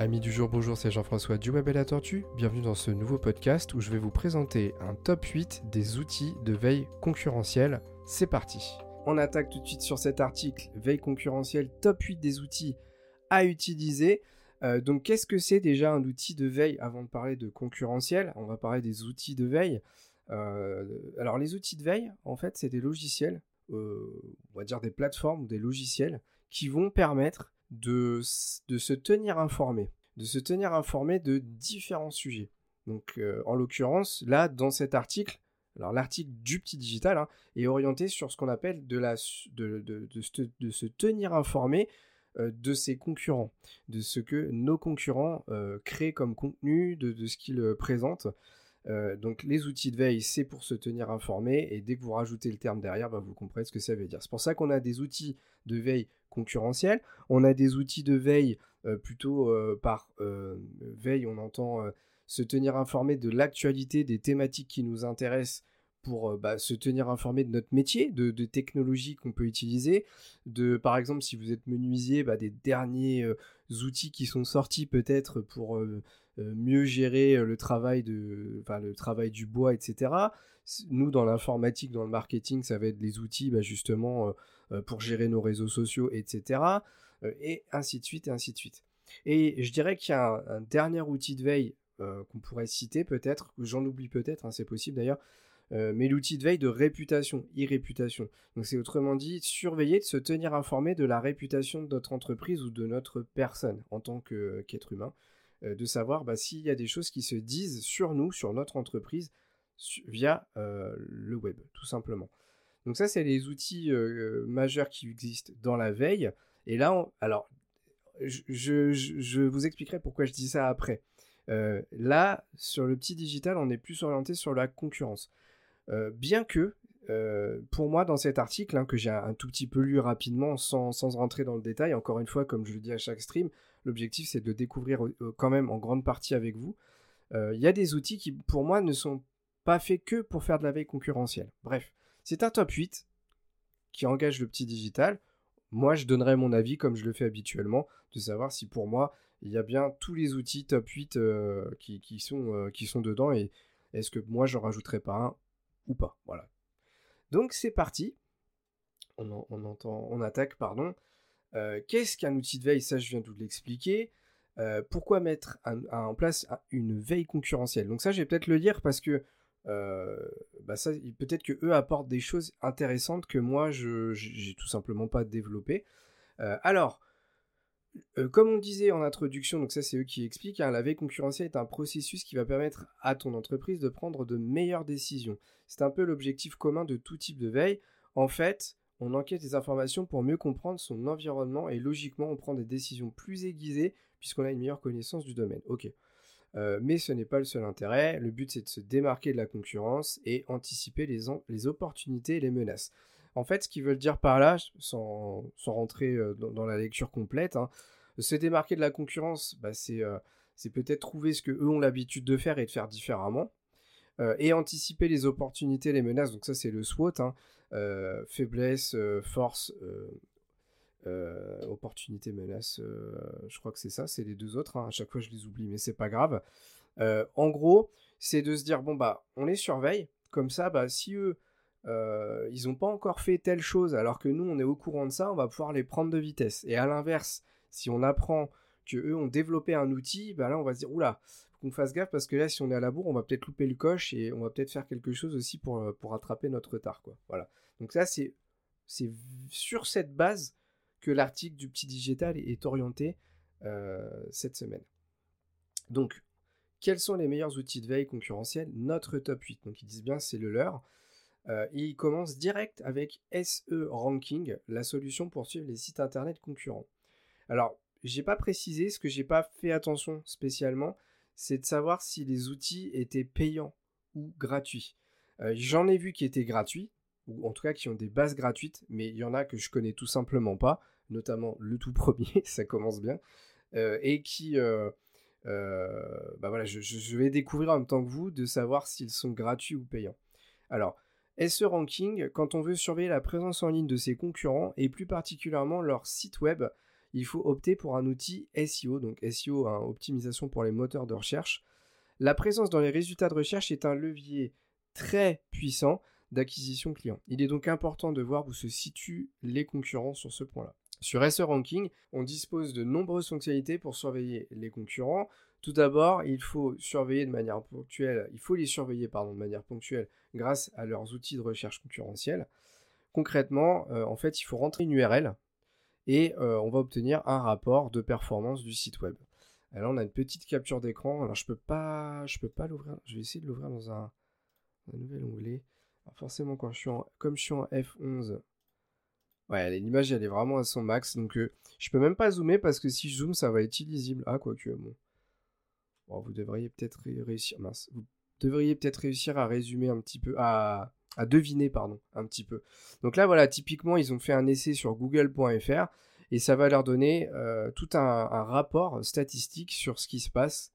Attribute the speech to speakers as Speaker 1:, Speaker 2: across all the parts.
Speaker 1: Amis du jour, bonjour, c'est Jean-François du Web et la Tortue. Bienvenue dans ce nouveau podcast où je vais vous présenter un top 8 des outils de veille concurrentielle. C'est parti. On attaque tout de suite sur cet article veille concurrentielle, top 8 des outils à utiliser. Euh, donc qu'est-ce que c'est déjà un outil de veille avant de parler de concurrentiel? On va parler des outils de veille. Euh, alors les outils de veille, en fait, c'est des logiciels, euh, on va dire des plateformes ou des logiciels qui vont permettre de, se tenir informé, de se tenir informé de différents sujets. Donc, euh, en l'occurrence, là, dans cet article, l'article du petit digital hein, est orienté sur ce qu'on appelle de, se tenir informé euh, de ses concurrents, de ce que nos concurrents euh, créent comme contenu, de, ce qu'ils présentent. Donc les outils de veille, c'est pour se tenir informé, et dès que vous rajoutez le terme derrière, bah, vous comprenez ce que ça veut dire. C'est pour ça qu'on a des outils de veille concurrentielle. On a des outils de veille euh, plutôt euh, par euh, veille, on entend se tenir informé de l'actualité, des thématiques qui nous intéressent pour bah, se tenir informé de notre métier, de, technologies qu'on peut utiliser, de par exemple si vous êtes menuisier, bah, des derniers outils qui sont sortis peut-être pour mieux gérer le travail, de, le travail du bois, etc. Nous, dans l'informatique, dans le marketing, ça va être des outils bah, justement euh, pour gérer nos réseaux sociaux, etc. Euh, et ainsi de suite, et ainsi de suite. Et je dirais qu'il y a un, dernier outil de veille euh, qu'on pourrait citer peut-être, j'en oublie peut-être, hein, c'est possible d'ailleurs, mais l'outil de veille de réputation, e-réputation. Donc c'est autrement dit, surveiller, de se tenir informé de la réputation de notre entreprise ou de notre personne en tant qu'être humain, de savoir bah, s'il y a des choses qui se disent sur nous, sur notre entreprise, via le web, tout simplement. Donc ça, c'est les outils euh, majeurs qui existent dans la veille. Et là, alors, je, vous expliquerai pourquoi je dis ça après. Euh, là, sur le petit digital, on est plus orienté sur la concurrence. Euh, bien que, pour moi, dans cet article, hein, que j'ai un tout petit peu lu rapidement sans, sans, rentrer dans le détail, encore une fois, comme je le dis à chaque stream, l'objectif c'est de découvrir quand même en grande partie avec vous. Il y a des outils qui, pour moi, ne sont pas faits que pour faire de la veille concurrentielle. Bref, c'est un top 8 qui engage le petit digital. Moi, je donnerai mon avis comme je le fais habituellement, de savoir si pour moi, il y a bien tous les outils top 8 euh, qui, sont, euh, dedans et est-ce que moi, j'en rajouterai pas un ou pas? Voilà. Donc, c'est parti. On attaque, pardon. Euh, qu'est-ce qu'un outil de veille? Ça, je viens de vous l'expliquer. pourquoi mettre en place une veille concurrentielle? Donc ça, je vais peut-être le dire parce que euh, bah peut-être que eux apportent des choses intéressantes que moi, je j'ai tout simplement pas développé. Euh, alors, euh, comme on disait en introduction, donc ça c'est eux qui expliquent, hein, la veille concurrentielle est un processus qui va permettre à ton entreprise de prendre de meilleures décisions. C'est un peu l'objectif commun de tout type de veille. En fait, on enquête des informations pour mieux comprendre son environnement et logiquement on prend des décisions plus aiguisées puisqu'on a une meilleure connaissance du domaine. Ok. Euh, mais ce n'est pas le seul intérêt. Le but, c'est de se démarquer de la concurrence et anticiper les, opportunités et les menaces. En fait, ce qu'ils veulent dire par là, sans, rentrer euh, dans, la lecture complète, hein, se démarquer de la concurrence, bah, euh, c'est peut-être trouver ce que eux ont l'habitude de faire et de faire différemment. et anticiper les opportunités, les menaces, donc ça c'est le SWOT, hein. Faiblesse, force, euh, opportunité, menace, euh, je crois que c'est ça, c'est les deux autres. Hein. À chaque fois, je les oublie, mais c'est pas grave. Euh, en gros, c'est de se dire bon bah, on les surveille. Comme ça, bah, si eux, ils n'ont pas encore fait telle chose, alors que nous, on est au courant de ça, on va pouvoir les prendre de vitesse. Et à l'inverse, si on apprend que eux ont développé un outil, bah là, on va se dire oula, faut qu'on fasse gaffe parce que là, si on est à la bourre, on va peut-être louper le coche et on va peut-être faire quelque chose aussi pour pour rattraper notre retard, quoi. Voilà. Donc ça, c'est sur cette base que l'article du petit digital est orienté euh, cette semaine. Donc, quels sont les meilleurs outils de veille concurrentielle Notre top 8. Donc, ils disent bien c'est le leur. Euh, et ils commencent direct avec SE Ranking, la solution pour suivre les sites internet concurrents. Alors, j'ai pas précisé, ce que j'ai pas fait attention spécialement, c'est de savoir si les outils étaient payants ou gratuits. Euh, j'en ai vu qui étaient gratuits, ou en tout cas qui ont des bases gratuites, mais il y en a que je connais tout simplement pas notamment le tout premier, ça commence bien, euh, et qui, euh, euh, bah voilà, je, vais découvrir en même temps que vous de savoir s'ils sont gratuits ou payants. Alors, SE Ranking, quand on veut surveiller la présence en ligne de ses concurrents et plus particulièrement leur site web, il faut opter pour un outil SEO, donc SEO, hein, optimisation pour les moteurs de recherche. La présence dans les résultats de recherche est un levier très puissant d'acquisition client. Il est donc important de voir où se situent les concurrents sur ce point-là. Sur SE Ranking, on dispose de nombreuses fonctionnalités pour surveiller les concurrents. Tout d'abord, il faut surveiller de manière ponctuelle, il faut les surveiller pardon, de manière ponctuelle grâce à leurs outils de recherche concurrentielle. Concrètement, euh, en fait, il faut rentrer une URL et euh, on va obtenir un rapport de performance du site web. Alors on a une petite capture d'écran. Alors je peux pas, je peux pas l'ouvrir. Je vais essayer de l'ouvrir dans un, nouvel onglet. Forcément quand je suis en, comme je suis en F11, ouais, l'image elle est vraiment à son max. Donc euh, je peux même pas zoomer parce que si je zoome ça va être illisible. Ah bon. bon vous devriez peut-être réussir. Vous devriez peut-être réussir à résumer un petit peu, à, à deviner pardon, un petit peu. Donc là voilà, typiquement ils ont fait un essai sur Google.fr et ça va leur donner euh, tout un, rapport statistique sur ce qui se passe.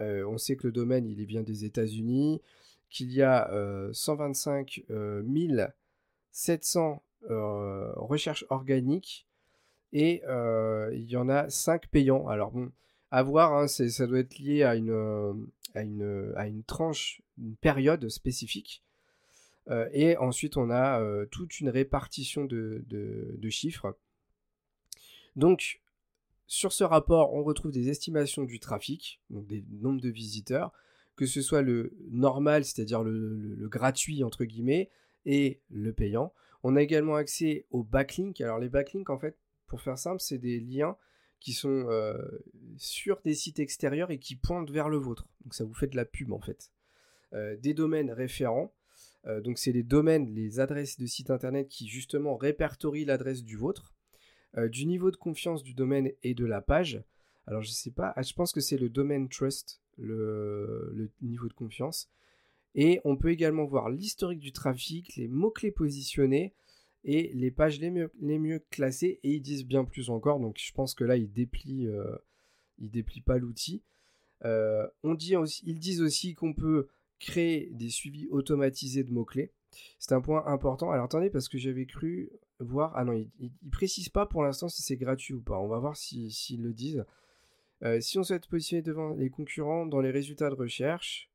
Speaker 1: Euh, on sait que le domaine il est bien des États-Unis, qu'il y a 125 700 recherches organiques et euh, il y en a 5 payants. Alors bon, à voir, hein, ça doit être lié à une, à une, à une tranche, une période spécifique. et ensuite, on a toute une répartition de, de chiffres donc, sur ce rapport, on retrouve des estimations du trafic, donc des nombres de visiteurs, que ce soit le normal, c'est-à-dire le, gratuit entre guillemets, et le payant. On a également accès aux backlinks. Alors les backlinks, en fait, pour faire simple, c'est des liens qui sont euh, sur des sites extérieurs et qui pointent vers le vôtre. Donc ça vous fait de la pub en fait. Euh, des domaines référents. Euh, donc c'est les domaines, les adresses de sites internet qui justement répertorient l'adresse du vôtre. Du niveau de confiance du domaine et de la page. Alors je sais pas, ah, je pense que c'est le domaine trust, le, niveau de confiance. Et on peut également voir l'historique du trafic, les mots-clés positionnés et les pages les mieux, classées. Et ils disent bien plus encore, donc je pense que là ils déplient, euh, ils déplient pas l'outil. Euh, on dit ils disent aussi qu'on peut créer des suivis automatisés de mots-clés. C'est un point important. Alors attendez, parce que j'avais cru voir. Ah non, il, ne précise pas pour l'instant si c'est gratuit ou pas. On va voir s'ils le disent. Euh, si on souhaite positionner devant les concurrents dans les résultats de recherche,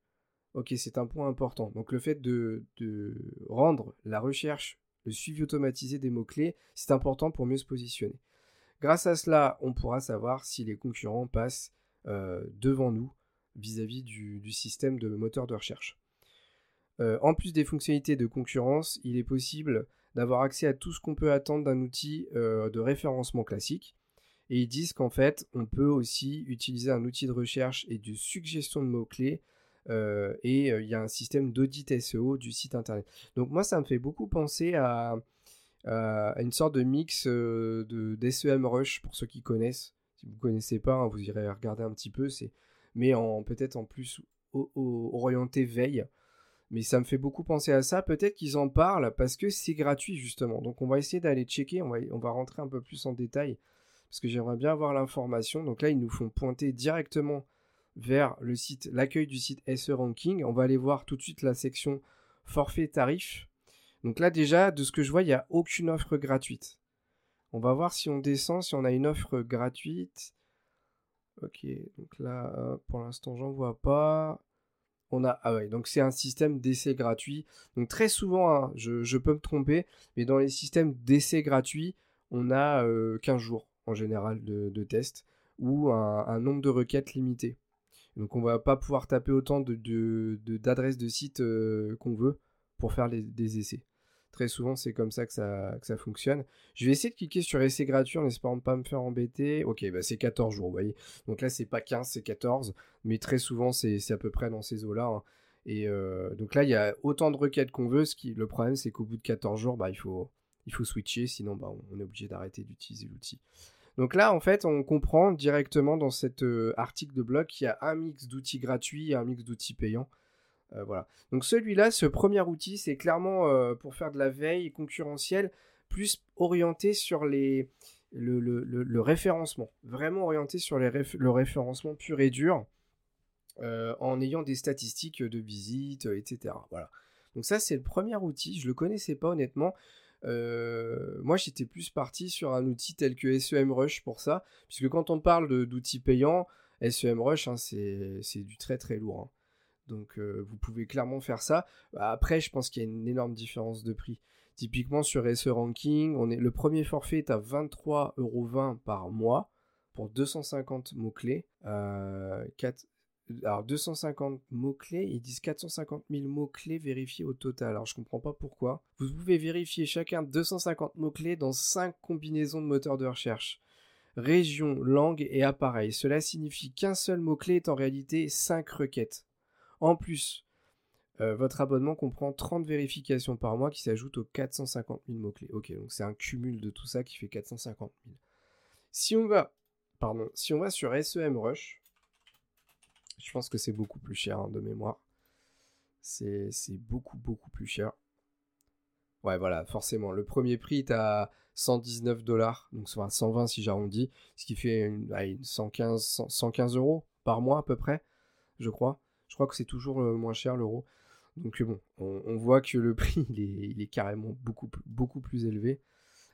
Speaker 1: ok, c'est un point important. Donc le fait de, rendre la recherche, le suivi automatisé des mots-clés, c'est important pour mieux se positionner. Grâce à cela, on pourra savoir si les concurrents passent euh, devant nous vis-à-vis du, système de moteur de recherche. Euh, en plus des fonctionnalités de concurrence, il est possible d'avoir accès à tout ce qu'on peut attendre d'un outil de référencement classique. Et ils disent qu'en fait, on peut aussi utiliser un outil de recherche et de suggestion de mots-clés. Euh, et il y a un système d'audit SEO du site internet. Donc moi, ça me fait beaucoup penser à, une sorte de mix de d'SEM Rush pour ceux qui connaissent. Si vous ne connaissez pas, hein, vous irez regarder un petit peu. Mais en peut-être en plus orienté veille. Mais ça me fait beaucoup penser à ça. Peut-être qu'ils en parlent parce que c'est gratuit justement. Donc on va essayer d'aller checker. On va, on va rentrer un peu plus en détail parce que j'aimerais bien avoir l'information. Donc là, ils nous font pointer directement vers le site, l'accueil du site SE Ranking. On va aller voir tout de suite la section forfait tarif. Donc là déjà, de ce que je vois, il n'y a aucune offre gratuite. On va voir si on descend, si on a une offre gratuite. Ok, donc là, pour l'instant, j'en vois pas on a ah ouais donc c'est un système d'essai gratuit donc très souvent hein, je, peux me tromper mais dans les systèmes d'essai gratuits on a 15 euh, jours en général de, tests ou un, nombre de requêtes limité donc on va pas pouvoir taper autant de d'adresses de, sites euh, qu'on veut pour faire des essais Très souvent, c'est comme ça que, ça que ça fonctionne. Je vais essayer de cliquer sur essai gratuit en espérant ne pas me faire embêter. Ok, bah c'est 14 jours, vous voyez. Donc là, c'est pas 15, c'est 14. Mais très souvent, c'est à peu près dans ces eaux-là. Hein. Et euh, donc là, il y a autant de requêtes qu'on veut. Ce qui, le problème, c'est qu'au bout de 14 jours, bah, il, faut, il faut switcher. Sinon, bah, on est obligé d'arrêter d'utiliser l'outil. Donc là, en fait, on comprend directement dans cet euh, article de blog qu'il y a un mix d'outils gratuits et un mix d'outils payants. Euh, voilà. Donc celui-là, ce premier outil, c'est clairement euh, pour faire de la veille concurrentielle, plus orienté sur le, référencement. Vraiment orienté sur le référencement pur et dur, en ayant des statistiques de visite, etc. Voilà. Donc ça, c'est le premier outil. Je le connaissais pas honnêtement. Moi j'étais plus parti sur un outil tel que SEMrush pour ça, puisque quand on parle d'outils payants, SEMrush hein, c'est du très très lourd. Hein. Donc vous pouvez clairement faire ça. Après, je pense qu'il y a une énorme différence de prix. Typiquement sur SE Ranking, on est, le premier forfait est à 23,20€ par mois pour 250 mots-clés. Euh, alors 250 mots-clés, ils disent 450 000 mots-clés vérifiés au total. Alors je comprends pas pourquoi. Vous pouvez vérifier chacun 250 mots-clés dans 5 combinaisons de moteurs de recherche. Région, langue et appareil. Cela signifie qu'un seul mot-clé est en réalité 5 requêtes. En plus, euh, votre abonnement comprend 30 vérifications par mois qui s'ajoutent aux 450 000 mots-clés. Ok, donc c'est un cumul de tout ça qui fait 450 000. Si on va, pardon, si on va sur SEMrush, je pense que c'est beaucoup plus cher hein, de mémoire. C'est beaucoup, beaucoup plus cher. Ouais, voilà, forcément. Le premier prix est à 119 dollars, donc soit 120 si j'arrondis, ce qui fait une, 115, 115 euros par mois à peu près, je crois. Je crois que c'est toujours euh, moins cher l'euro. Donc bon, on, voit que le prix il est, carrément beaucoup, beaucoup plus élevé.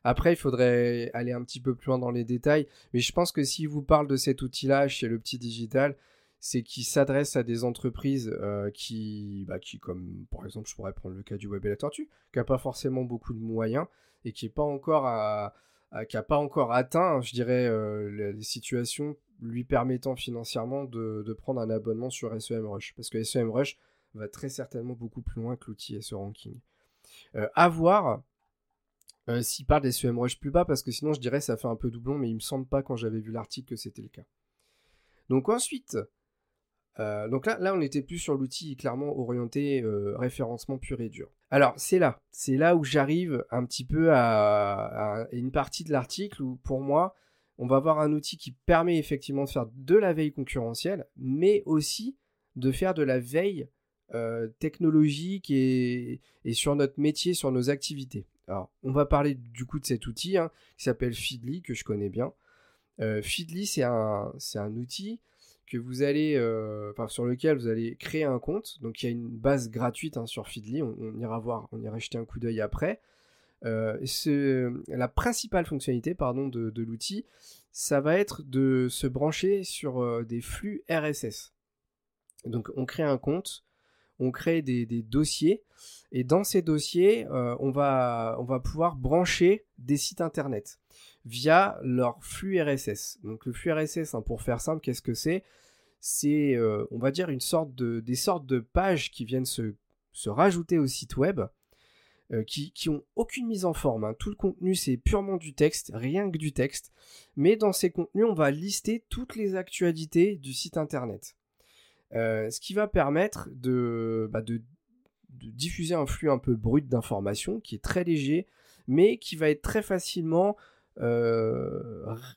Speaker 1: Après, il faudrait aller un petit peu plus loin dans les détails, mais je pense que si vous parle de cet outil-là chez le petit digital, c'est qu'il s'adresse à des entreprises euh, qui, bah, qui, comme par exemple, je pourrais prendre le cas du Web et la Tortue, qui n'a pas forcément beaucoup de moyens et qui n'a pas encore pas encore atteint, je dirais, euh, les situations lui permettant financièrement de, prendre un abonnement sur SEMrush. Parce que SEMrush, va très certainement beaucoup plus loin que l'outil SE Ranking. Euh, à voir euh, s'il parle des SEMrush plus bas, parce que sinon je dirais ça fait un peu doublon, mais il me semble pas quand j'avais vu l'article que c'était le cas. Donc ensuite, euh, donc là, là on était plus sur l'outil clairement orienté référencement pur et dur. Alors c'est là, c'est là où j'arrive un petit peu à, à une partie de l'article où pour moi, on va avoir un outil qui permet effectivement de faire de la veille concurrentielle, mais aussi de faire de la veille euh, technologique et, sur notre métier, sur nos activités. Alors, on va parler du coup de cet outil hein, qui s'appelle Feedly, que je connais bien. Euh, Feedly, c'est un, un outil que vous allez, euh, sur lequel vous allez créer un compte. Donc, il y a une base gratuite hein, sur Feedly. On, ira voir, on ira jeter un coup d'œil après. la principale fonctionnalité pardon, de, l'outil, ça va être de se brancher sur des flux RSS. Donc on crée un compte, on crée des, dossiers et dans ces dossiers, euh, on, va, on va pouvoir brancher des sites internet via leur flux RSS. Donc le flux RSS, hein, pour faire simple, qu'est-ce que c'est? C'est, euh, on va dire, des sortes de pages qui viennent se, rajouter au site web. Euh, qui, qui ont aucune mise en forme. Hein. Tout le contenu, c'est purement du texte, rien que du texte. Mais dans ces contenus, on va lister toutes les actualités du site internet. Euh, ce qui va permettre bah, de, diffuser un flux un peu brut d'informations qui est très léger, mais qui va être très facilement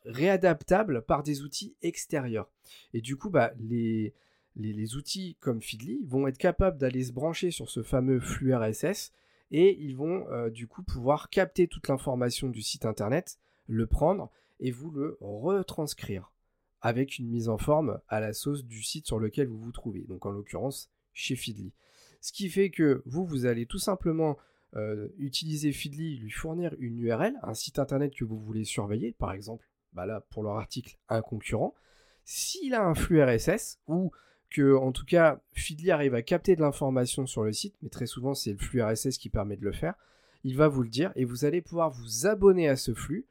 Speaker 1: réadaptable par des outils extérieurs. Et du coup, bah, les, outils comme Feedly vont être capables d'aller se brancher sur ce fameux flux RSS et ils vont euh, du coup pouvoir capter toute l'information du site internet, le prendre et vous le retranscrire avec une mise en forme à la sauce du site sur lequel vous vous trouvez, donc en l'occurrence chez Feedly. Ce qui fait que vous, vous allez tout simplement euh, utiliser Feedly, lui fournir une URL, un site internet que vous voulez surveiller, par exemple, bah là pour leur article, un concurrent. S'il a un flux RSS ou que en tout cas Feedly arrive à capter de l'information sur le site, mais très souvent c'est le flux RSS qui permet de le faire, il va vous le dire et vous allez pouvoir vous abonner à ce flux,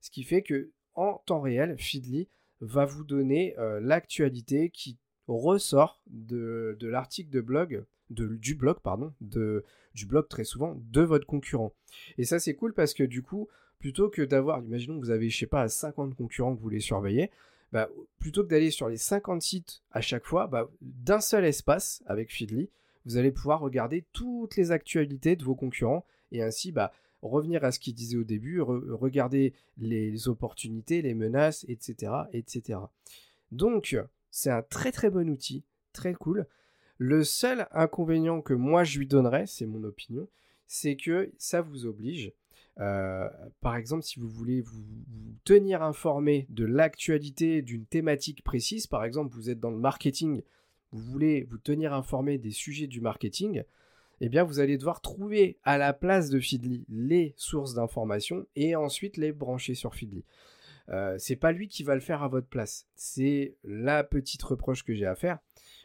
Speaker 1: ce qui fait que en temps réel, Feedly va vous donner euh, l'actualité qui ressort de, l'article de blog, du blog, pardon, du blog très souvent, de votre concurrent. Et ça, c'est cool parce que du coup, plutôt que d'avoir, imaginons que vous avez, je sais pas, 50 concurrents que vous voulez surveiller, bah, plutôt que d'aller sur les 50 sites à chaque fois, bah, d'un seul espace avec Feedly, vous allez pouvoir regarder toutes les actualités de vos concurrents et ainsi bah, revenir à ce qu'il disait au début, regarder les opportunités, les menaces, etc., etc. Donc, c'est un très très bon outil, très cool. Le seul inconvénient que moi je lui donnerais, c'est mon opinion, c'est que ça vous oblige, euh, par exemple, si vous voulez vous, tenir informé de l'actualité d'une thématique précise, par exemple, vous êtes dans le marketing, vous voulez vous tenir informé des sujets du marketing, eh bien vous allez devoir trouver à la place de Feedly les sources d'informations et ensuite les brancher sur Feedly. Euh, c'est pas lui qui va le faire à votre place. C'est la petite reproche que j'ai à faire.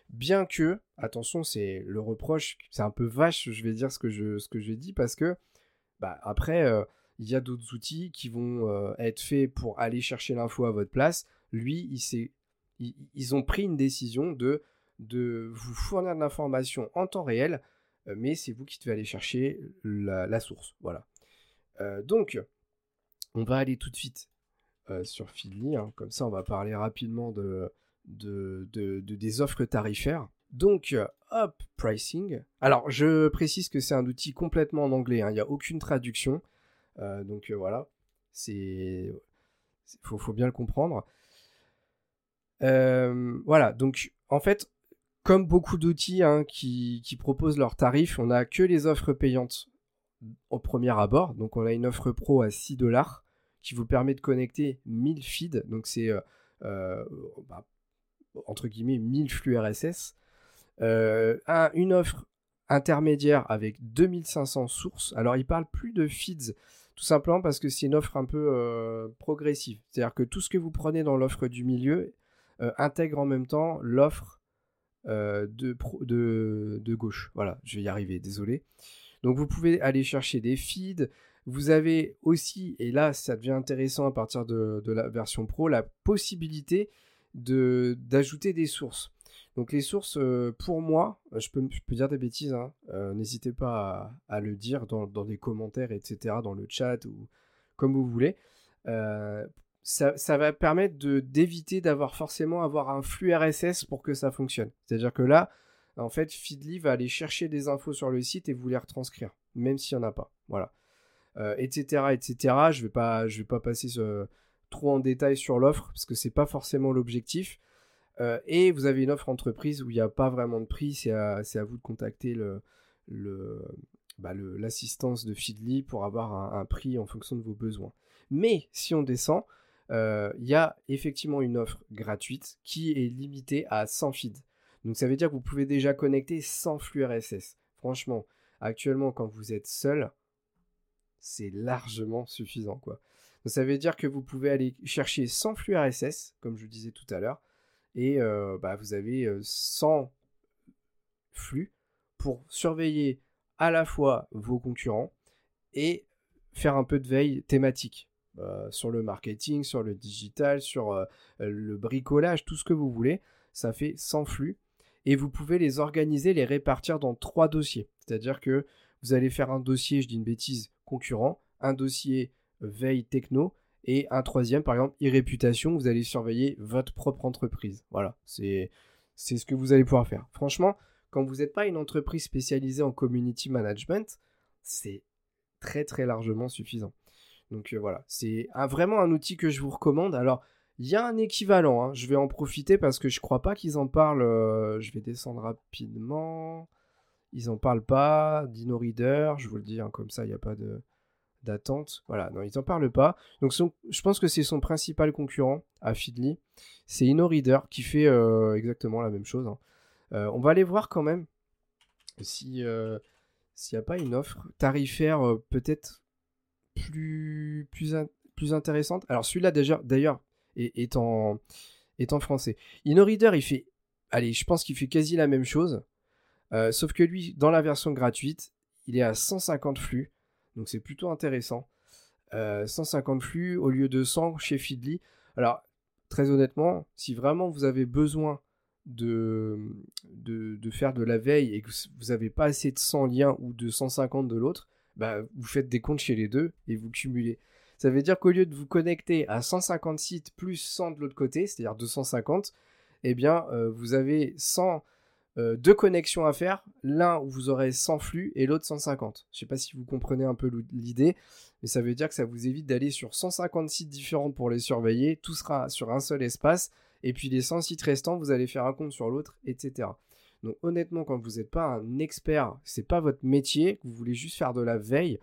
Speaker 1: Bien que, attention, c'est le reproche, c'est un peu vache, je vais dire ce que je, ce que dit, parce que, bah, après, euh, il y a d'autres outils qui vont euh, être faits pour aller chercher l'info à votre place. Lui, il ils, ont pris une décision de, de vous fournir de l'information en temps réel, mais c'est vous qui devez aller chercher la, source. Voilà. donc, on va aller tout de suite euh, sur Feedly. Hein. Comme ça, on va parler rapidement de, des offres tarifaires. Donc, hop, pricing. Alors, je précise que c'est un outil complètement en anglais. Hein. Il n'y a aucune traduction. Euh, donc, euh, voilà. C'est. Faut, faut bien le comprendre. voilà. Donc, en fait, comme beaucoup d'outils hein, qui, qui, proposent leurs tarifs, on n'a que les offres payantes au premier abord. Donc, on a une offre pro à 6 dollars qui vous permet de connecter 1000 feeds, donc c'est euh, euh, bah, entre guillemets 1000 flux RSS, euh, une offre intermédiaire avec 2500 sources. Alors il parle plus de feeds, tout simplement parce que c'est une offre un peu progressive. C'est-à-dire que tout ce que vous prenez dans l'offre du milieu intègre en même temps l'offre de, de, de, gauche. Voilà, je vais y arriver, désolé. Donc vous pouvez aller chercher des feeds, vous avez aussi, et là ça devient intéressant à partir de, la version pro, la possibilité d'ajouter des sources. Donc les sources, euh, pour moi, euh, je peux, peux dire des bêtises, hein, euh, n'hésitez pas à, le dire dans, dans, les commentaires, etc., dans le chat ou comme vous voulez. ça, ça, va permettre d'éviter d'avoir forcément avoir un flux RSS pour que ça fonctionne. C'est-à-dire que là, en fait, Feedly va aller chercher des infos sur le site et vous les retranscrire, même s'il n'y en a pas. Voilà etc., euh, etc. Je vais pas, je vais pas passer trop en détail sur l'offre parce que c'est pas forcément l'objectif. Euh, et vous avez une offre entreprise où il n'y a pas vraiment de prix, c'est à, vous de contacter bah, l'assistance de Feedly pour avoir un, prix en fonction de vos besoins. Mais si on descend, euh, il y a effectivement une offre gratuite qui est limitée à 100 feeds. Donc ça veut dire que vous pouvez déjà connecter 100 flux RSS. Franchement, actuellement quand vous êtes seul, c'est largement suffisant. Quoi. ça veut dire que vous pouvez aller chercher 100 flux RSS, comme je disais tout à l'heure, et euh, bah, vous avez 100 euh, flux pour surveiller à la fois vos concurrents et faire un peu de veille thématique euh, sur le marketing, sur le digital, sur le bricolage, tout ce que vous voulez. Ça fait 100 flux et vous pouvez les organiser, les répartir dans trois dossiers. C'est-à-dire que vous allez faire un dossier, je dis une bêtise, concurrent, un dossier veille techno et un troisième, par exemple, e-réputation, vous allez surveiller votre propre entreprise. Voilà, c'est ce que vous allez pouvoir faire. Franchement, quand vous n'êtes pas une entreprise spécialisée en community management, c'est très très largement suffisant. Donc euh, voilà, c'est vraiment un outil que je vous recommande. Alors, il y a un équivalent, hein. je vais en profiter parce que je crois pas qu'ils en parlent. Euh, je vais descendre rapidement. Ils en parlent pas. Dino Reader, je vous le dis, hein, comme ça, il n'y a pas de d'attente. Voilà, non, ils n'en parlent pas. Donc je pense que c'est son principal concurrent à Feedly. C'est InnoReader qui fait euh, exactement la même chose. Hein. Euh, on va aller voir quand même si euh, s'il n'y a pas une offre tarifaire peut-être plus, plus, plus intéressante. Alors celui-là d'ailleurs est, est, en, est en français. InnoReader, il fait... Allez, je pense qu'il fait quasi la même chose. Euh, sauf que lui, dans la version gratuite, il est à 150 flux. Donc c'est plutôt intéressant. 150 euh, flux au lieu de 100 chez Feedly. Alors, très honnêtement, si vraiment vous avez besoin de, de, faire de la veille et que vous n'avez pas assez de 100 liens ou de 150 de l'autre, bah, vous faites des comptes chez les deux et vous cumulez. Ça veut dire qu'au lieu de vous connecter à 150 sites plus 100 de l'autre côté, c'est-à-dire 250, eh bien, euh, vous avez 100 euh, deux connexions à faire, l'un où vous aurez 100 flux et l'autre 150. Je sais pas si vous comprenez un peu l'idée, mais ça veut dire que ça vous évite d'aller sur 150 sites différents pour les surveiller, tout sera sur un seul espace, et puis les 100 sites restants, vous allez faire un compte sur l'autre, etc. Donc honnêtement, quand vous n'êtes pas un expert, c'est pas votre métier, vous voulez juste faire de la veille,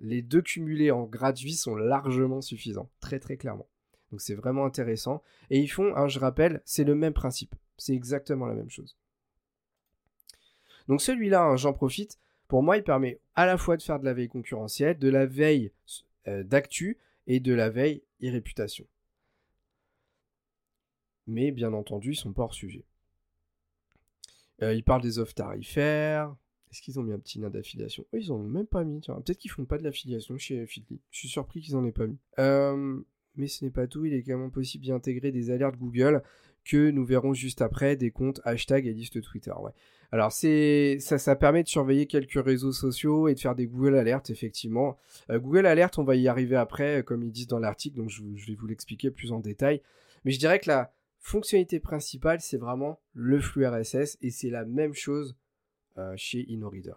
Speaker 1: les deux cumulés en gratuit sont largement suffisants, très très clairement. Donc c'est vraiment intéressant. Et ils font, hein, je rappelle, c'est le même principe. C'est exactement la même chose. Donc celui-là, hein, j'en profite Pour moi, il permet à la fois de faire de la veille concurrentielle, de la veille euh, d'actu et de la veille e-réputation. Mais bien entendu, ils sont pas hors sujet. Euh, ils parlent des offres tarifaires. Est-ce qu'ils ont mis un petit nain d'affiliation? Eux, ils en ont même pas mis. Peut-être qu'ils font pas de l'affiliation chez Fitly. Je suis surpris qu'ils en aient pas mis. Euh, mais ce n'est pas tout. Il est également possible d'y intégrer des alertes Google que nous verrons juste après, des comptes hashtag et liste Twitter. Alors c'est ça, ça permet de surveiller quelques réseaux sociaux et de faire des Google Alerts effectivement. Euh, Google Alert, on va y arriver après, comme ils disent dans l'article, donc je, vais vous l'expliquer plus en détail. Mais je dirais que la fonctionnalité principale, c'est vraiment le flux RSS et c'est la même chose euh, chez InnoReader.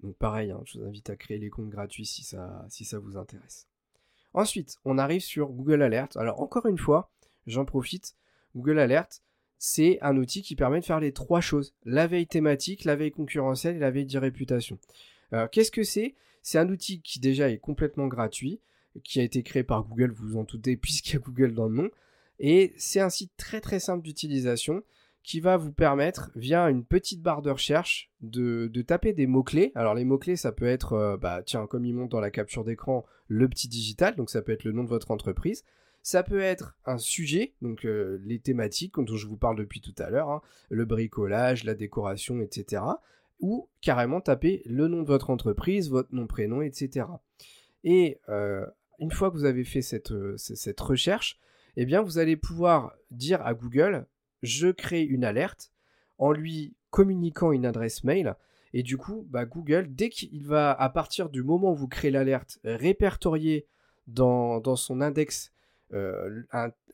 Speaker 1: Donc pareil, hein, je vous invite à créer les comptes gratuits si ça, si ça vous intéresse. Ensuite, on arrive sur Google Alert. Alors encore une fois, j'en profite. Google Alert, c'est un outil qui permet de faire les trois choses. La veille thématique, la veille concurrentielle et la veille de réputation. Qu'est-ce que c'est? C'est un outil qui déjà est complètement gratuit, qui a été créé par Google, vous vous en doutez, puisqu'il y a Google dans le nom. Et c'est un site très très simple d'utilisation qui va vous permettre, via une petite barre de recherche, de, taper des mots-clés. Alors les mots-clés, ça peut être, euh, bah, tiens, comme il montre dans la capture d'écran, le petit digital, donc ça peut être le nom de votre entreprise. Ça peut être un sujet, donc euh, les thématiques dont je vous parle depuis tout à l'heure, hein, le bricolage, la décoration, etc. Ou carrément taper le nom de votre entreprise, votre nom, prénom, etc. Et euh, une fois que vous avez fait cette, cette recherche, eh bien vous allez pouvoir dire à Google, je crée une alerte en lui communiquant une adresse mail. Et du coup, bah, Google, dès qu'il va, à partir du moment où vous créez l'alerte, répertorier dans, son index euh,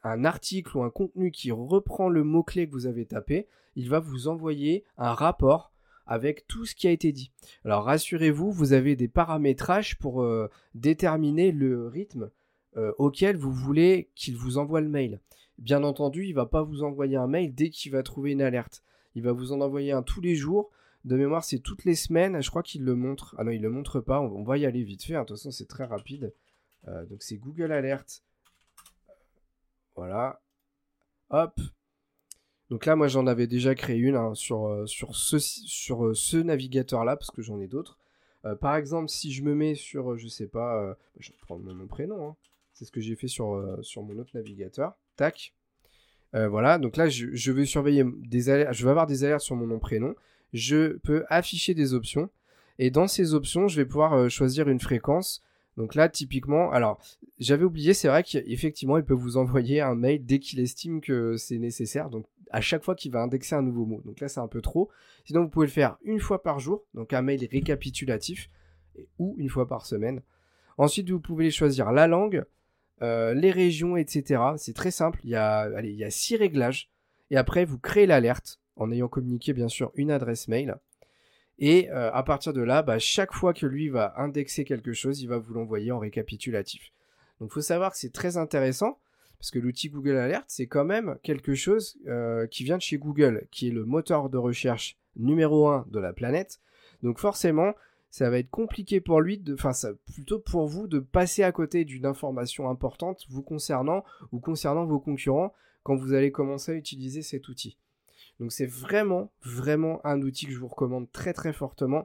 Speaker 1: un, article ou un contenu qui reprend le mot-clé que vous avez tapé, il va vous envoyer un rapport avec tout ce qui a été dit. Alors rassurez-vous, vous avez des paramétrages pour euh, déterminer le rythme euh, auquel vous voulez qu'il vous envoie le mail. Bien entendu, il va pas vous envoyer un mail dès qu'il va trouver une alerte. Il va vous en envoyer un tous les jours. De mémoire, c'est toutes les semaines. Je crois qu'il le montre. Ah non, il le montre pas. On va y aller vite fait. De toute façon, c'est très rapide. Donc c'est Google Alert. Voilà. Hop. Donc là, moi, j'en avais déjà créé une hein, sur, euh, euh, ce navigateur-là, parce que j'en ai d'autres. par exemple, si je me mets sur, je sais pas, je vais prendre mon, prénom. Hein. C'est ce que j'ai fait sur, mon autre navigateur. Tac. Euh, voilà, donc là, je, vais surveiller des alertes. Je vais avoir des alertes sur mon nom prénom. Je peux afficher des options. Et dans ces options, je vais pouvoir euh, choisir une fréquence. Donc là, typiquement, alors, j'avais oublié, c'est vrai qu'effectivement, il peut vous envoyer un mail dès qu'il estime que c'est nécessaire. Donc, à chaque fois qu'il va indexer un nouveau mot. Donc là, c'est un peu trop. Sinon, vous pouvez le faire une fois par jour. Donc, un mail récapitulatif. Ou une fois par semaine. Ensuite, vous pouvez choisir la langue. Euh, les régions, etc. C'est très simple. Il y, a, il y a six réglages. Et après, vous créez l'alerte en ayant communiqué bien sûr une adresse mail. Et euh, à partir de là, bah, chaque fois que lui va indexer quelque chose, il va vous l'envoyer en récapitulatif. Donc il faut savoir que c'est très intéressant parce que l'outil Google Alert, c'est quand même quelque chose euh, qui vient de chez Google, qui est le moteur de recherche numéro un de la planète. Donc forcément, ça va être compliqué pour lui, enfin plutôt pour vous, de passer à côté d'une information importante vous concernant ou concernant vos concurrents quand vous allez commencer à utiliser cet outil. Donc c'est vraiment, vraiment un outil que je vous recommande très très fortement.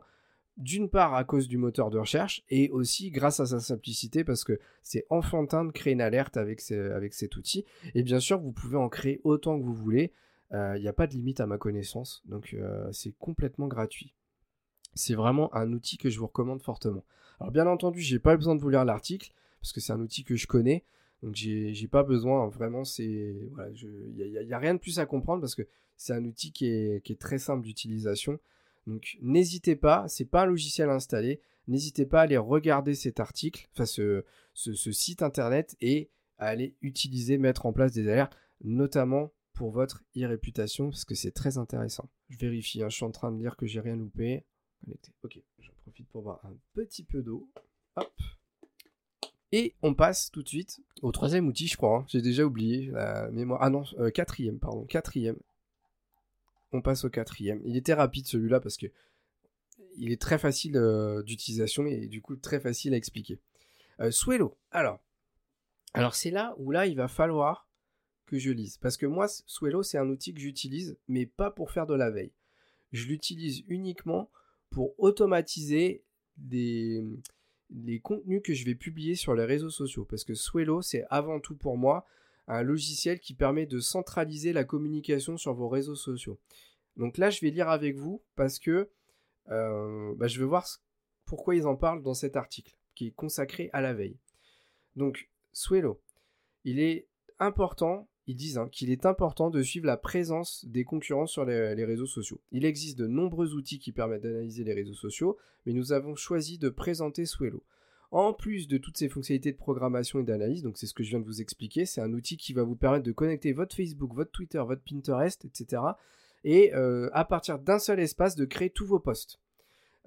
Speaker 1: D'une part à cause du moteur de recherche et aussi grâce à sa simplicité parce que c'est enfantin de créer une alerte avec, cet outil. Et bien sûr, vous pouvez en créer autant que vous voulez. Il euh, n'y a pas de limite à ma connaissance. Donc euh, c'est complètement gratuit c'est vraiment un outil que je vous recommande fortement. Alors bien entendu, j'ai pas besoin de vous lire l'article parce que c'est un outil que je connais. Donc j'ai pas besoin, vraiment, c'est voilà, il n'y a, rien de plus à comprendre parce que c'est un outil qui est, très simple d'utilisation. Donc n'hésitez pas, c'est pas un logiciel installé, n'hésitez pas à aller regarder cet article, enfin ce, site internet et à aller utiliser, mettre en place des alertes, notamment pour votre e-réputation parce que c'est très intéressant. Je vérifie, hein, je suis en train de dire que j'ai rien loupé. Ok, j'en profite pour boire un petit peu d'eau. Hop. Et on passe tout de suite au troisième outil, je crois. Hein. J'ai déjà oublié la mémoire. Ah non, euh, quatrième, pardon. Quatrième. On passe au quatrième. Il était rapide celui-là parce que il est très facile euh, d'utilisation et du coup très facile à expliquer. Euh, Swello. Alors, alors c'est là où là il va falloir que je lise parce que moi Swello c'est un outil que j'utilise mais pas pour faire de la veille je l'utilise uniquement pour automatiser des, les contenus que je vais publier sur les réseaux sociaux. Parce que Swello, c'est avant tout pour moi un logiciel qui permet de centraliser la communication sur vos réseaux sociaux. Donc là, je vais lire avec vous parce que euh, bah, je veux voir pourquoi ils en parlent dans cet article qui est consacré à la veille. Donc, Swello, il est important, ils disent hein, qu'il est important de suivre la présence des concurrents sur les, réseaux sociaux. Il existe de nombreux outils qui permettent d'analyser les réseaux sociaux, mais nous avons choisi de présenter Swello. En plus de toutes ces fonctionnalités de programmation et d'analyse, donc c'est ce que je viens de vous expliquer, c'est un outil qui va vous permettre de connecter votre Facebook, votre Twitter, votre Pinterest, etc. Et euh, à partir d'un seul espace, de créer tous vos posts.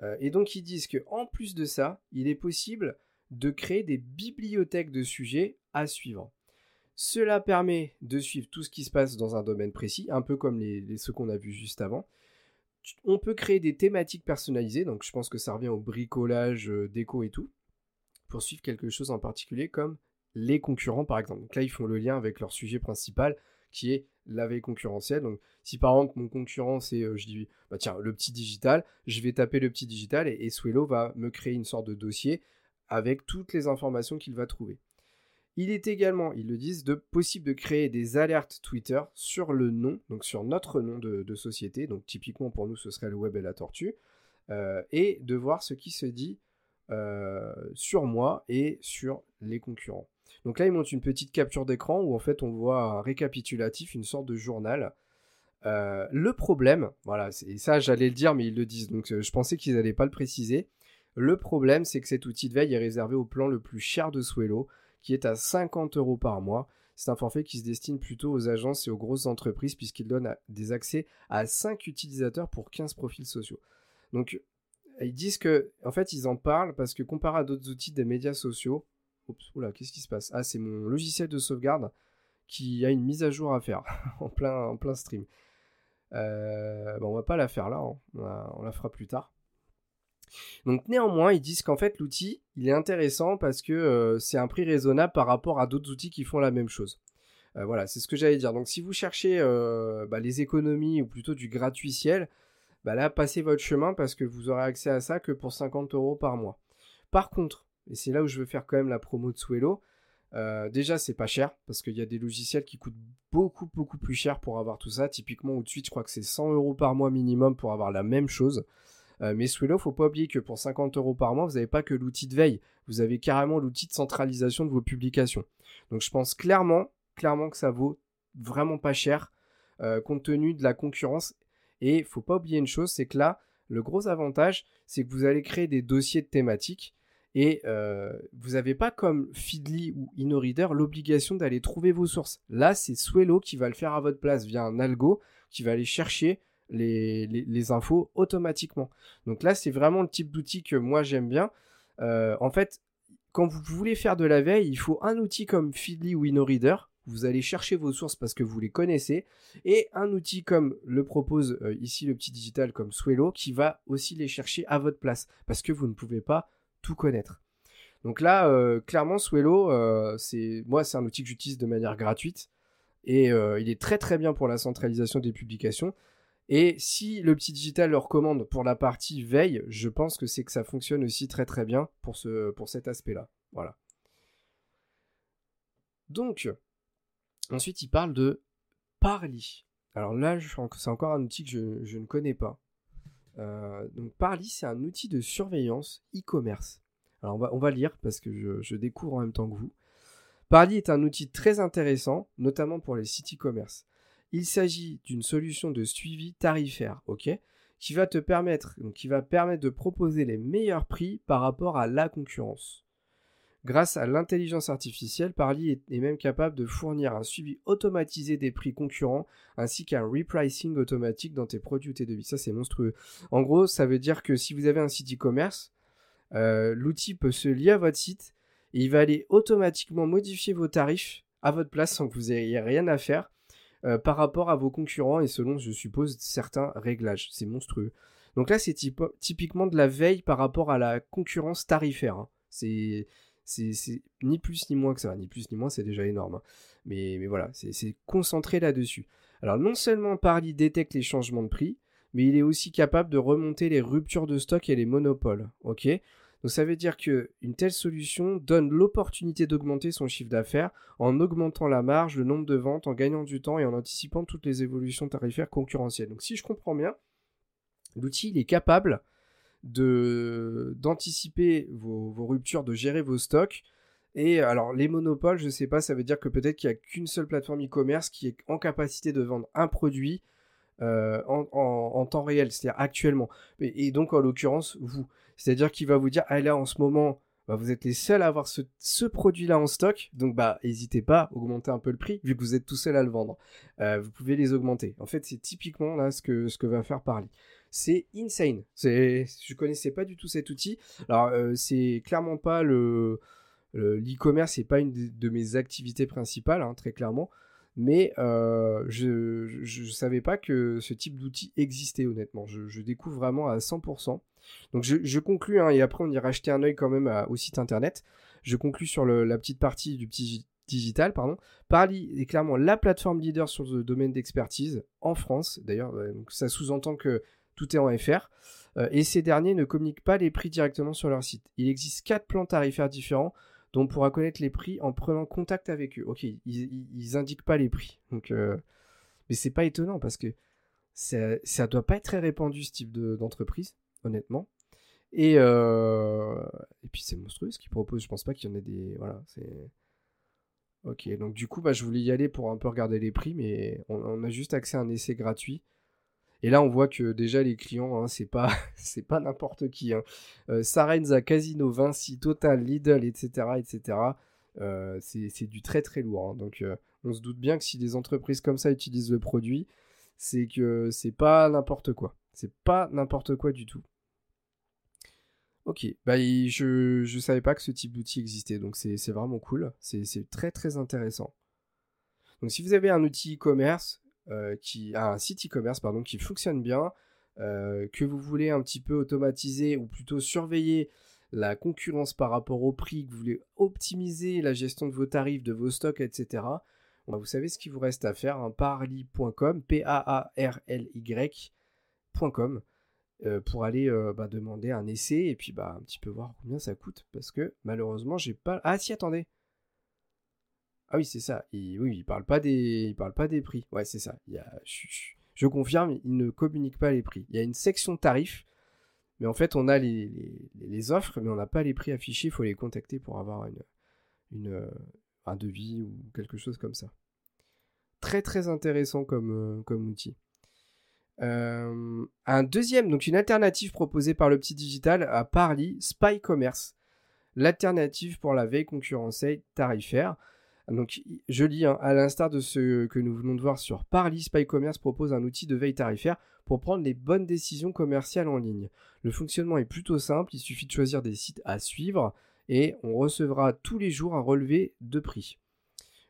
Speaker 1: Euh, et donc ils disent que en plus de ça, il est possible de créer des bibliothèques de sujets à suivre. Cela permet de suivre tout ce qui se passe dans un domaine précis, un peu comme les, ceux qu'on a vus juste avant. On peut créer des thématiques personnalisées, donc je pense que ça revient au bricolage, euh, déco et tout, pour suivre quelque chose en particulier comme les concurrents par exemple. Donc là, ils font le lien avec leur sujet principal qui est la veille concurrentielle. Donc, si par exemple mon concurrent c'est, euh, je dis, bah tiens, le petit digital, je vais taper le petit digital et, et Swello va me créer une sorte de dossier avec toutes les informations qu'il va trouver. Il est également, ils le disent, possible de créer des alertes Twitter sur le nom, donc sur notre nom de, société. Donc typiquement pour nous, ce serait le web et la tortue, euh, et de voir ce qui se dit euh, sur moi et sur les concurrents. Donc là, il montre une petite capture d'écran où en fait on voit récapitulatif, une sorte de journal. Euh, le problème, voilà, et ça j'allais le dire, mais ils le disent, donc je pensais qu'ils n'allaient pas le préciser. Le problème, c'est que cet outil de veille est réservé au plan le plus cher de Swello, qui est à 50 euros par mois. C'est un forfait qui se destine plutôt aux agences et aux grosses entreprises, puisqu'il donne des accès à 5 utilisateurs pour 15 profils sociaux. Donc, ils disent que, en fait, ils en parlent parce que comparé à d'autres outils des médias sociaux, Oups, oula, qu'est-ce qui se passe? Ah, c'est mon logiciel de sauvegarde qui a une mise à jour à faire en, plein, stream. Euh, bon, on va pas la faire là, hein. on, la fera plus tard. Donc néanmoins, ils disent qu'en fait l'outil, il est intéressant parce que euh, c'est un prix raisonnable par rapport à d'autres outils qui font la même chose. Euh, voilà, c'est ce que j'allais dire. Donc si vous cherchez bah, les économies ou plutôt du gratuitiel, bah là passez votre chemin parce que vous aurez accès à ça que pour 50 euros par mois. Par contre, et c'est là où je veux faire quand même la promo de. Euh, déjà, c'est pas cher parce qu'il y a des logiciels qui coûtent beaucoup beaucoup plus cher pour avoir tout ça. Typiquement, au suite, je crois que c'est 100 euros par mois minimum pour avoir la même chose. Euh, mais Swello, faut pas oublier que pour 50 euros par mois, vous n'avez pas que l'outil de veille, vous avez carrément l'outil de centralisation de vos publications. Donc, je pense clairement, clairement que ça vaut vraiment pas cher euh, compte tenu de la concurrence. Et faut pas oublier une chose, c'est que là, le gros avantage, c'est que vous allez créer des dossiers de thématiques et euh, vous n'avez pas comme Feedly ou InnoReader l'obligation d'aller trouver vos sources. Là, c'est Swello qui va le faire à votre place via un algo qui va aller chercher les, infos automatiquement. Donc là, c'est vraiment le type d'outil que moi j'aime bien. Euh, en fait, quand vous voulez faire de la veille, il faut un outil comme Feedly ou InnoReader. Vous allez chercher vos sources parce que vous les connaissez. Et un outil comme le propose euh, ici le petit digital comme Swello qui va aussi les chercher à votre place. Parce que vous ne pouvez pas tout connaître. Donc là, euh, clairement, Swello, c'est moi, c'est un outil que j'utilise de manière gratuite et il est très très bien pour la centralisation des publications. Et si le petit digital le recommande pour la partie veille, je pense que c'est que ça fonctionne aussi très très bien pour, ce, pour cet aspect-là. Voilà. Donc, ensuite, il parle de Parly. Alors là, c'est encore un outil que je, je ne connais pas. Euh, donc Parly, c'est un outil de surveillance e-commerce. Alors on va, on va lire parce que je, découvre en même temps que vous. Parly est un outil très intéressant, notamment pour les sites e-commerce. Il s'agit d'une solution de suivi tarifaire, ok, qui va te permettre, donc qui va permettre de proposer les meilleurs prix par rapport à la concurrence. Grâce à l'intelligence artificielle, Parly est, même capable de fournir un suivi automatisé des prix concurrents ainsi qu'un repricing automatique dans tes produits ou tes devis. Ça, c'est monstrueux. En gros, ça veut dire que si vous avez un site e-commerce, euh, l'outil peut se lier à votre site et il va aller automatiquement modifier vos tarifs à votre place sans que vous ayez rien à faire euh, par rapport à vos concurrents et selon, je suppose, certains réglages. C'est monstrueux. Donc là, c'est typiquement de la veille par rapport à la concurrence tarifaire. Hein. C'est c'est ni plus ni moins que ça. Ni plus ni moins, c'est déjà énorme. Hein. Mais, mais voilà, c'est concentré là-dessus. Alors non seulement Parly détecte les changements de prix, mais il est aussi capable de remonter les ruptures de stock et les monopoles. Ok? Donc ça veut dire qu'une telle solution donne l'opportunité d'augmenter son chiffre d'affaires en augmentant la marge, le nombre de ventes, en gagnant du temps et en anticipant toutes les évolutions tarifaires concurrentielles. Donc si je comprends bien, l'outil est capable d'anticiper vos, vos, ruptures, de gérer vos stocks. Et alors les monopoles, je ne sais pas, ça veut dire que peut-être qu'il n'y a qu'une seule plateforme e-commerce qui est en capacité de vendre un produit euh, en, temps réel, c'est-à-dire actuellement. Et, donc, en l'occurrence, vous. C'est-à-dire qu'il va vous dire, ah là, en ce moment, bah, vous êtes les seuls à avoir ce, produit-là en stock, donc bah, n'hésitez pas augmenter un peu le prix, vu que vous êtes tout seul à le vendre. Euh, vous pouvez les augmenter. En fait, c'est typiquement là ce que, ce que va faire Parly. C'est insane. C'est, je connaissais pas du tout cet outil. Alors, euh, c'est clairement pas le, l'e-commerce, c'est pas une de, mes activités principales, hein, très clairement mais euh, je ne savais pas que ce type d'outil existait honnêtement. Je, découvre vraiment à 100%. Donc je, je conclus, hein, et après on ira jeter un œil quand même au site internet. Je conclus sur la petite partie du petit digital, pardon. Parly est clairement la plateforme leader sur le domaine d'expertise en France. D'ailleurs, ça sous-entend que tout est en FR. Euh, et ces derniers ne communiquent pas les prix directement sur leur site. Il existe quatre plans tarifaires différents dont on pourra connaître les prix en prenant contact avec eux. Ok, ils, ils, indiquent pas les prix. Donc, euh, mais c'est pas étonnant parce que ça, ça doit pas être très répandu ce type d'entreprise, honnêtement. Et, euh, et puis c'est monstrueux ce qu'ils proposent. Je pense pas qu'il y en ait des. Voilà, c'est. Ok, donc du coup, bah, je voulais y aller pour un peu regarder les prix, mais on a juste accès à un essai gratuit. Et là, on voit que déjà les clients, hein, c'est pas, n'importe qui. Hein. Euh, Sarenza, Casino, Vinci, Total, Lidl, etc., etc. Euh, c'est du très très lourd. Hein. Donc, on se doute bien que si des entreprises comme ça utilisent le produit, c'est que c'est pas n'importe quoi. C'est pas n'importe quoi du tout. Ok, bah, je ne savais pas que ce type d'outil existait, donc c'est vraiment cool. C'est très très intéressant. Donc si vous avez un outil e-commerce, euh, un site e-commerce pardon qui fonctionne bien, euh, que vous voulez un petit peu automatiser ou plutôt surveiller la concurrence par rapport au prix, que vous voulez optimiser la gestion de vos tarifs, de vos stocks, etc. Bah, vous savez ce qu'il vous reste à faire, hein, parly.com, P-A-A-R-L-Y.com, euh, pour aller bah, demander un essai et puis bah, un petit peu voir combien ça coûte. Parce que malheureusement, j'ai pas. Ah si, attendez, ah oui, c'est ça. Il, oui, il parle pas des, parle pas des prix. Ouais, c'est ça. Il y a, je, confirme, il ne communique pas les prix. Il y a une section tarifs, mais en fait, on a les, offres, mais on n'a pas les prix affichés. Il faut les contacter pour avoir une, une, un devis ou quelque chose comme ça. Très très intéressant euh, comme outil. Euh, un deuxième, donc une alternative proposée par le petit digital à Parly, Spy Commerce. L'alternative pour la veille concurrentielle tarifaire. Donc, je lis, hein, à l'instar de ce que nous venons de voir sur Parly, Spy Commerce propose un outil de veille tarifaire pour prendre les bonnes décisions commerciales en ligne. Le fonctionnement est plutôt simple, il suffit de choisir des sites à suivre et on recevra tous les jours un relevé de prix.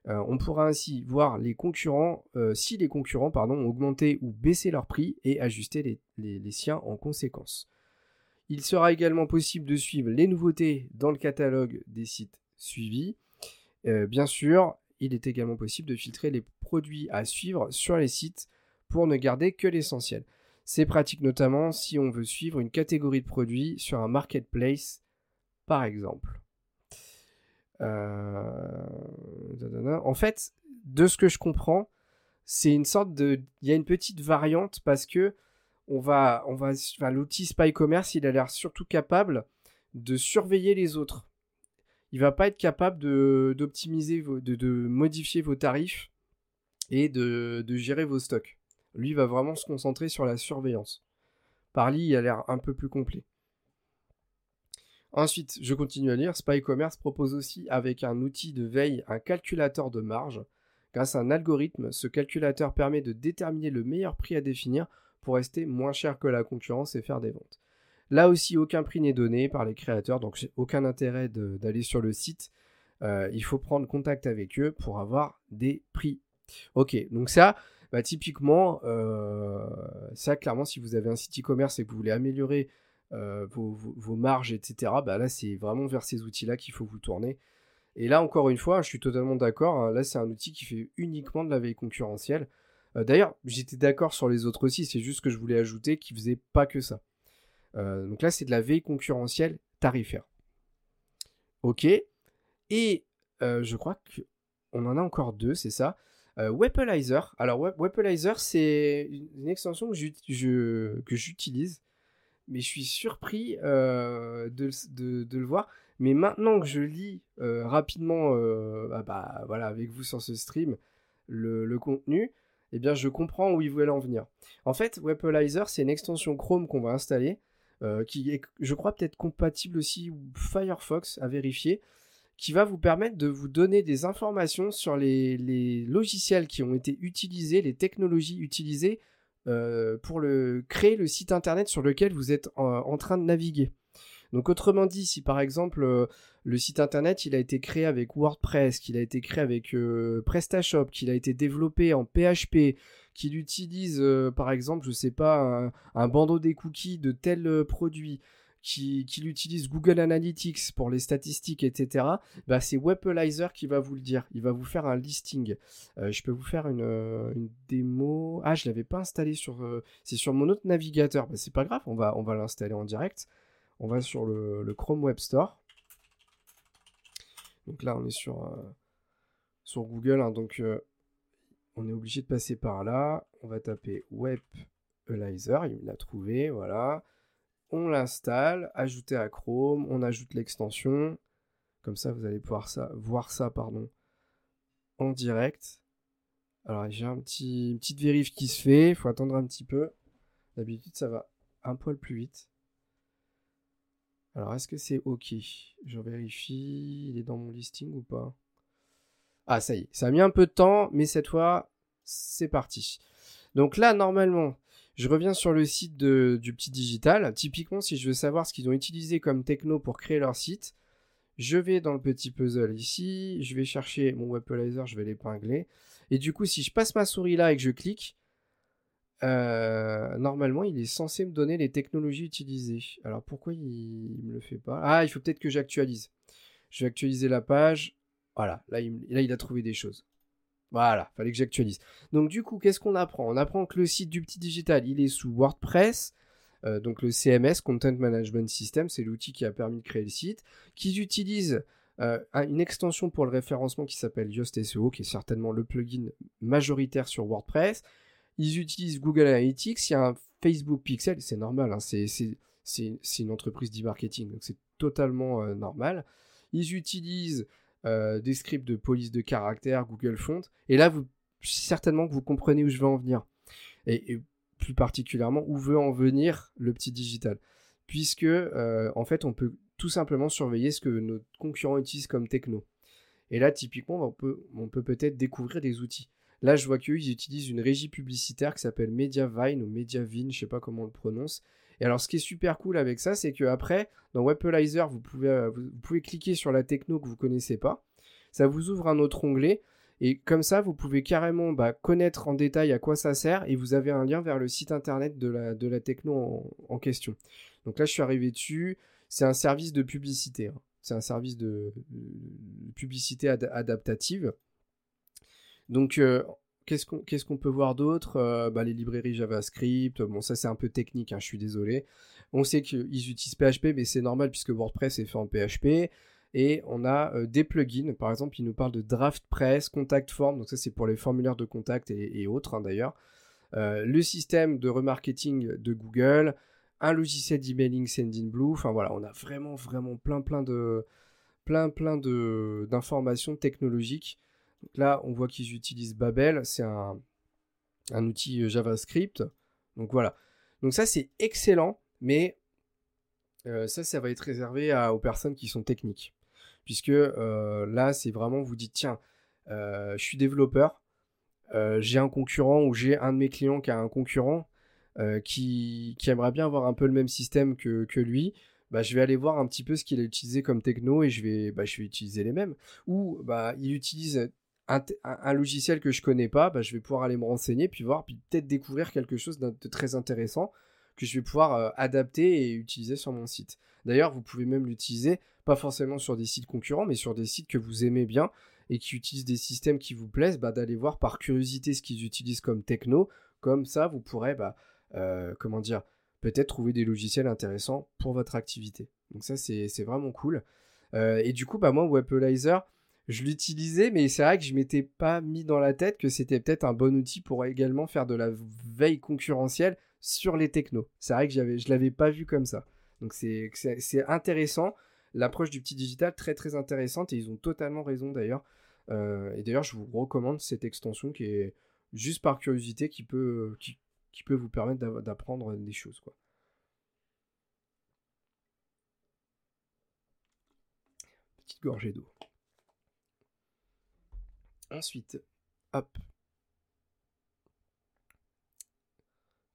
Speaker 1: Euh, on pourra ainsi voir les concurrents, euh, si les concurrents ont augmenté ou baissé leur prix et ajuster les siens en conséquence. Il sera également possible de suivre les nouveautés dans le catalogue des sites suivis euh, bien sûr, il est également possible de filtrer les produits à suivre sur les sites pour ne garder que l'essentiel. C'est pratique notamment si on veut suivre une catégorie de produits sur un marketplace, par exemple. Euh, en fait, de ce que je comprends, c'est une sorte de, il y a une petite variante parce que on va, on va, l'outil Spy Commerce, il a l'air surtout capable de surveiller les autres il va pas être capable de d'optimiser, de, de, modifier vos tarifs et de, de, gérer vos stocks. Lui va vraiment se concentrer sur la surveillance. Parly, il a l'air un peu plus complet. Ensuite, je continue à lire. Spy Commerce propose aussi, avec un outil de veille, un calculateur de marge. Grâce à un algorithme, ce calculateur permet de déterminer le meilleur prix à définir pour rester moins cher que la concurrence et faire des ventes. Là aussi, aucun prix n'est donné par les créateurs, donc j'ai aucun intérêt d'aller sur le site. Euh, il faut prendre contact avec eux pour avoir des prix. Ok, donc ça, bah, typiquement, euh, ça clairement, si vous avez un site e-commerce et que vous voulez améliorer euh, vos, marges, etc., bah, là c'est vraiment vers ces outils-là qu'il faut vous tourner. Et là, encore une fois, je suis totalement d'accord. Hein, là, c'est un outil qui fait uniquement de la veille concurrentielle. D'ailleurs, j'étais d'accord sur les autres aussi, c'est juste que je voulais ajouter qu'ils faisaient pas que ça. donc là, c'est de la veille concurrentielle tarifaire. Ok. Et je crois qu'on en a encore deux, c'est ça. Euh, Alors, Wepalizer, c'est une extension que j'utilise, mais je suis surpris de, le voir. Mais maintenant que je lis rapidement, ah bah, voilà, avec vous sur ce stream, le, contenu, eh bien, je comprends où ils veulent en venir. En fait, Wepalizer, c'est une extension Chrome qu'on va installer, qui est, je crois, peut-être compatible aussi Firefox à vérifier qui va vous permettre de vous donner des informations sur les, logiciels qui ont été utilisés, les technologies utilisées euh, pour le, créer le site internet sur lequel vous êtes en, train de naviguer. Donc autrement dit, si par exemple euh, le site internet a été créé avec WordPress, qu'il a été créé avec euh, PrestaShop, qu'il a été développé en PHP, qu'il utilise par exemple, je sais pas, un bandeau des cookies de tel produit, qu'il utilise Google Analytics pour les statistiques, etc., bah, c'est Webalizer qui va vous le dire. Il va vous faire un listing. Euh, je peux vous faire une, euh, démo. Ah, je l'avais pas installé sur. Euh, c'est sur mon autre navigateur. Bah, c'est pas grave, on va, on va l'installer en direct. On va sur le, Chrome Web Store. Donc là, on est sur, sur Google. Hein, donc on est obligé de passer par là. On va taper Webalizer. Il l'a trouvé. Voilà on l'installe, ajouter à Chrome, on ajoute l'extension. Comme ça, vous allez pouvoir voir ça pardon, en direct. Alors, j'ai un petit, une petite vérif qui se fait. Il faut attendre un petit peu. D'habitude, ça va un poil plus vite. Alors, est-ce que c'est OK? Je vérifie. Il est dans mon listing ou pas? Ah, ça y est. Ça a mis un peu de temps, mais cette fois, c'est parti. Donc là, normalement, je reviens sur le site du petit digital. Typiquement, si je veux savoir ce qu'ils ont utilisé comme techno pour créer leur site, je vais dans le petit puzzle ici, je vais chercher mon webalizer, je vais l'épingler. Et du coup, si je passe ma souris là et que je clique, euh, normalement, il est censé me donner les technologies utilisées. Alors pourquoi il ne me le fait pas? Ah, il faut peut-être que j'actualise. Je vais actualiser la page. Voilà, là là, il a trouvé des choses. Voilà, fallait que j'actualise. Donc du coup, qu'est-ce qu'on apprend? On apprend que le site du petit digital, il est sous WordPress, euh, donc le CMS, Content Management System, c'est l'outil qui a permis de créer le site, qu'ils utilisent euh, une extension pour le référencement qui s'appelle Yoast SEO, qui est certainement le plugin majoritaire sur WordPress. Ils utilisent Google Analytics, il y a un Facebook Pixel, c'est normal, hein, c'est une entreprise d'e-marketing, donc c'est totalement euh, normal. Ils utilisent euh, des scripts de police de caractère, Google Font. Et là, vous, certainement que vous comprenez où je veux en venir. Et, plus particulièrement, où veut en venir le petit digital. Puisque, euh, en fait, on peut tout simplement surveiller ce que nos concurrents utilisent comme techno. Et là, typiquement, on peut peut peut-être découvrir des outils. Là, je vois qu'ils utilisent une régie publicitaire qui s'appelle Mediavine ou Mediavine, je sais pas comment on le prononce, et alors, ce qui est super cool avec ça, c'est que après, dans Webalizer, vous pouvez, euh, vous pouvez cliquer sur la techno que vous connaissez pas. Ça vous ouvre un autre onglet. Et comme ça, vous pouvez carrément bah, connaître en détail à quoi ça sert et vous avez un lien vers le site internet de la, de la techno en, question. Donc là, je suis arrivé dessus. C'est un service de publicité. Hein. C'est un service de, publicité adaptative. Donc, euh, Qu'est-ce qu'on peut voir d'autre? Euh, bah, Les librairies JavaScript, bon ça c'est un peu technique, hein, je suis désolé. On sait qu'ils utilisent PHP, mais c'est normal puisque WordPress est fait en PHP. Et on a euh, des plugins, par exemple, ils nous parlent de DraftPress, Contact Form, donc ça c'est pour les formulaires de contact et, autres hein, d'ailleurs. Euh, le système de remarketing de Google, un logiciel d'emailing Sendinblue, enfin voilà, on a vraiment vraiment plein plein de plein plein d'informations technologiques là, on voit qu'ils utilisent Babel, c'est un, outil euh, JavaScript. Donc voilà. Donc ça, c'est excellent, mais euh, ça, ça va être réservé aux personnes qui sont techniques. Puisque euh, là, c'est vraiment, vous dites, tiens, je suis développeur, j'ai un concurrent ou j'ai un de mes clients qui a un concurrent qui, aimerait bien avoir un peu le même système que, lui. Bah, je vais aller voir un petit peu ce qu'il a utilisé comme techno et je vais, bah, je vais utiliser les mêmes. Ou bah, il utilise un, logiciel que je connais pas, bah, je vais pouvoir aller me renseigner, puis voir, puis peut-être découvrir quelque chose de très intéressant que je vais pouvoir euh, adapter et utiliser sur mon site. D'ailleurs, vous pouvez même l'utiliser, pas forcément sur des sites concurrents, mais sur des sites que vous aimez bien. et qui utilisent des systèmes qui vous plaisent, bah, d'aller voir par curiosité ce qu'ils utilisent comme techno. Comme ça, vous pourrez, bah, euh, comment dire, peut-être trouver des logiciels intéressants pour votre activité. Donc ça, c'est vraiment cool. Euh, et du coup, bah, moi, Webalizer, je l'utilisais, mais c'est vrai que je m'étais pas mis dans la tête que c'était peut-être un bon outil pour également faire de la veille concurrentielle sur les technos. C'est vrai que j'avais, je l'avais pas vu comme ça. Donc c'est intéressant. L'approche du petit digital, très très intéressante, et ils ont totalement raison d'ailleurs. Euh, et d'ailleurs, je vous recommande cette extension qui est juste par curiosité, qui peut, vous permettre d'apprendre des choses. Petite gorgée d'eau. Ensuite, hop.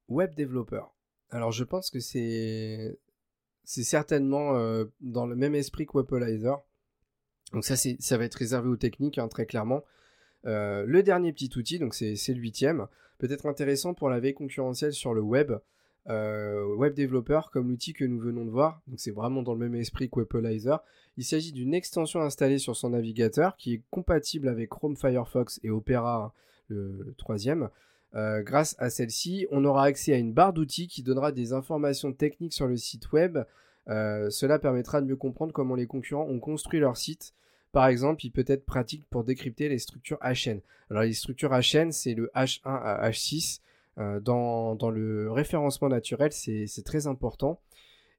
Speaker 1: Web développeur. Alors je pense que c'est c'est certainement euh, dans le même esprit que. Donc ça, ça va être réservé aux techniques, hein, très clairement. Euh, le dernier petit outil, donc c'est le huitième, peut-être intéressant pour la veille concurrentielle sur le web. Euh, web développeur comme l'outil que nous venons de voir, donc c'est vraiment dans le même esprit que. Il s'agit d'une extension installée sur son navigateur qui est compatible avec Chrome, Firefox et Opera, hein, le, troisième. Euh, grâce à celle-ci, on aura accès à une barre d'outils qui donnera des informations techniques sur le site web. cela permettra de mieux comprendre comment les concurrents ont construit leur site par exemple, il peut être pratique pour décrypter les structures HN. Alors les structures HN, c'est le H1 à H6. Euh, dans, le référencement naturel, c'est très important.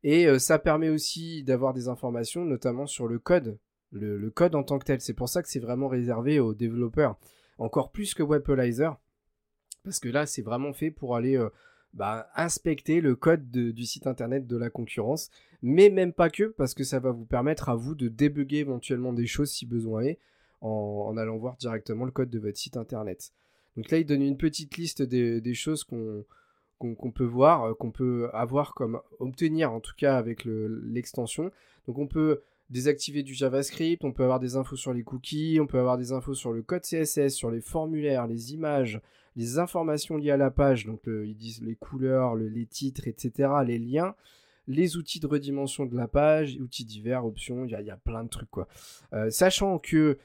Speaker 1: Et euh, ça permet aussi d'avoir des informations, notamment sur le code, le, code en tant que tel. C'est pour ça que c'est vraiment réservé aux développeurs, encore plus que Webalizer, parce que là, c'est vraiment fait pour aller euh, bah, inspecter le code du site internet de la concurrence, mais même pas que, parce que ça va vous permettre à vous de débugger éventuellement des choses si besoin est, en, allant voir directement le code de votre site internet. Donc là, il donne une petite liste des, choses qu'on peut voir, euh, qu'on peut avoir comme obtenir en tout cas avec l'extension. Donc on peut désactiver du JavaScript, on peut avoir des infos sur les cookies, on peut avoir des infos sur le code CSS, sur les formulaires, les images, les informations liées à la page, donc ils disent les couleurs, les titres, etc., les liens, les outils de redimension de la page, outils divers, options, il y, a plein de trucs quoi. Euh, sachant que